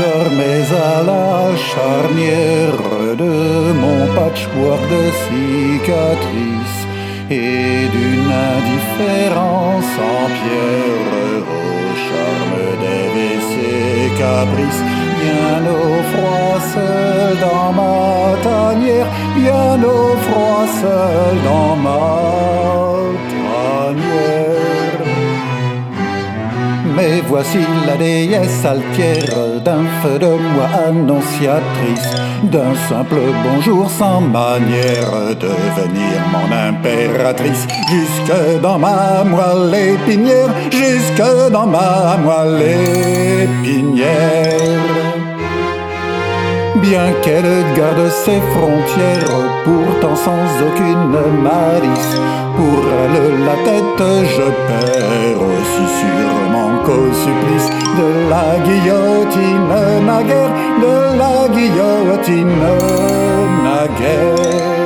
dormais à la charnière de mon patchwork de cicatrices et d'une indifférence en pierre au charme des WC caprices. Bien au froid seul dans ma tanière, bien au froid seul dans ma voici la déesse altière d'un feu de moi annonciatrice d'un simple bonjour sans manière devenir mon impératrice jusque dans ma moelle épinière, jusque dans ma moelle épinière. Bien qu'elle garde ses frontières, pourtant sans aucune malice, pour elle la tête je perds aussi sûrement qu'au supplice de la guillotine naguère, de la guillotine naguère.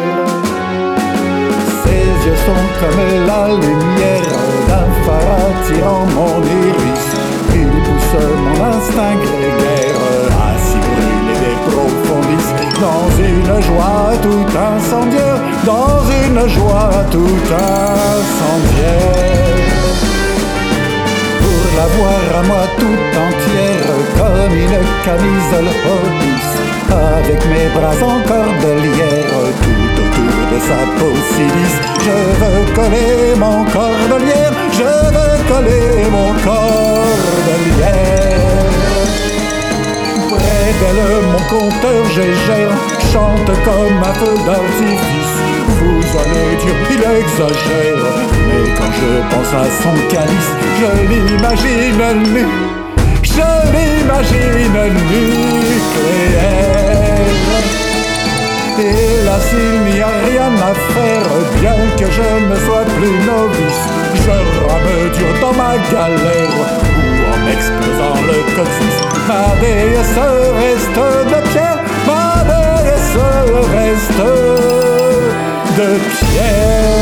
Ses yeux sont comme la lumière d'un phare attirant mon iris, il pousse mon instinct dans une joie tout incendiaire. Pour la voir à moi tout entière, comme une camisole hobbies, avec mes bras en cordelière, tout autour de sa peau si lisse. Je veux coller mon cordelière, je veux coller mon cordelière. Près d'elle, mon compteur gégère chante comme un feu d'artifice. Allez dire, il exagère, mais quand je pense à son calice, je l'imagine nu, je l'imagine nucléaire. Hélas, il n'y a rien à faire, bien que je ne sois plus novice. Je rame dur dans ma galère, ou en explosant le coccyx. Ma déesse reste de pierre, ma déesse reste de pierre.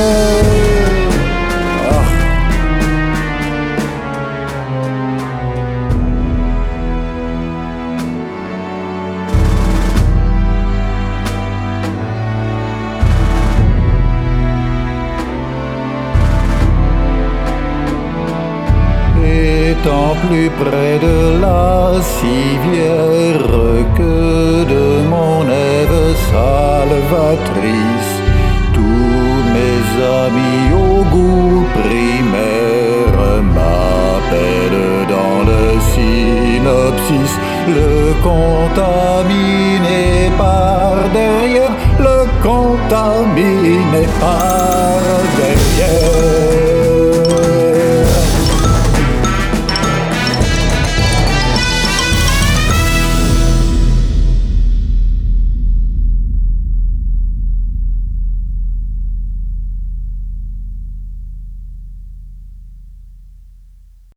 Étant plus près de la civière que de mon Ève salvatrice, amis au goût primaire m'appellent dans le synopsis. Le contaminé par derrière, le contaminé par